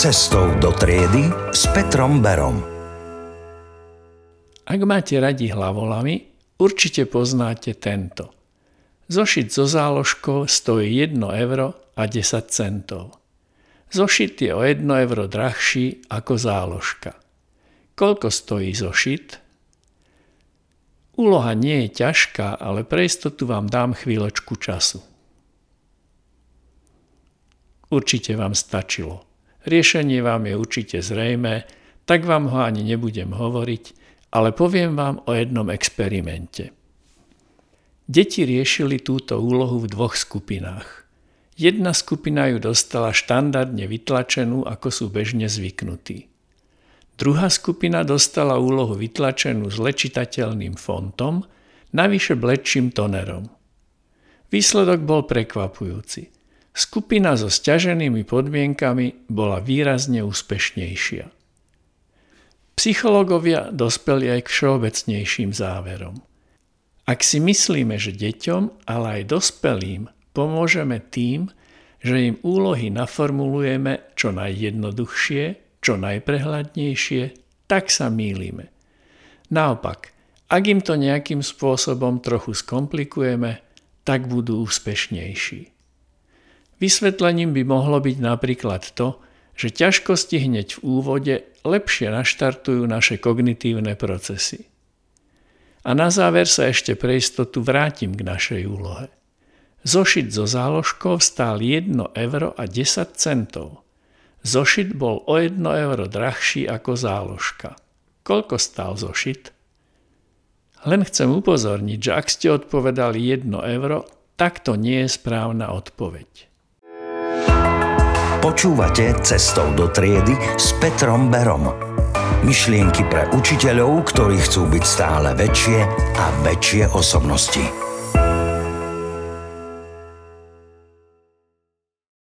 Cestou do triedy s Petrom Berom. Ak máte radi hlavolami, určite poznáte tento. Zošit zo záložkou stojí 1 euro a 10 centov. Zošit je o 1 euro drahší ako záložka. Koľko stojí zošit? Úloha nie je ťažká, ale pre istotu vám dám chvíľočku času. Určite vám stačilo. Riešenie vám je určite zrejmé, tak vám ho ani nebudem hovoriť, ale poviem vám o jednom experimente. Deti riešili túto úlohu v dvoch skupinách. Jedna skupina ju dostala štandardne vytlačenú, ako sú bežne zvyknutí. Druhá skupina dostala úlohu vytlačenú s lečitateľným fontom, navyše bledším tonerom. Výsledok bol prekvapujúci – Skupina so stiaženými podmienkami bola výrazne úspešnejšia. Psychológovia dospeli aj k všeobecnejším záverom. Ak si myslíme, že deťom, ale aj dospelým pomôžeme tým, že im úlohy naformulujeme čo najjednoduchšie, čo najprehľadnejšie, tak sa mýlime. Naopak, ak im to nejakým spôsobom trochu skomplikujeme, tak budú úspešnejší. Vysvetlením by mohlo byť napríklad to, že ťažkosti hneď v úvode lepšie naštartujú naše kognitívne procesy. A na záver sa ešte pre istotu vrátim k našej úlohe. Zošit zo záložkov stál 1 euro a 10 centov. Zošit bol o 1 euro drahší ako záložka. Koľko stál zošit? Len chcem upozorniť, že ak ste odpovedali 1 euro, tak to nie je správna odpoveď. Počúvate Cestou do triedy s Petrom Berom. Myšlienky pre učiteľov, ktorí chcú byť stále väčšie a väčšie osobnosti.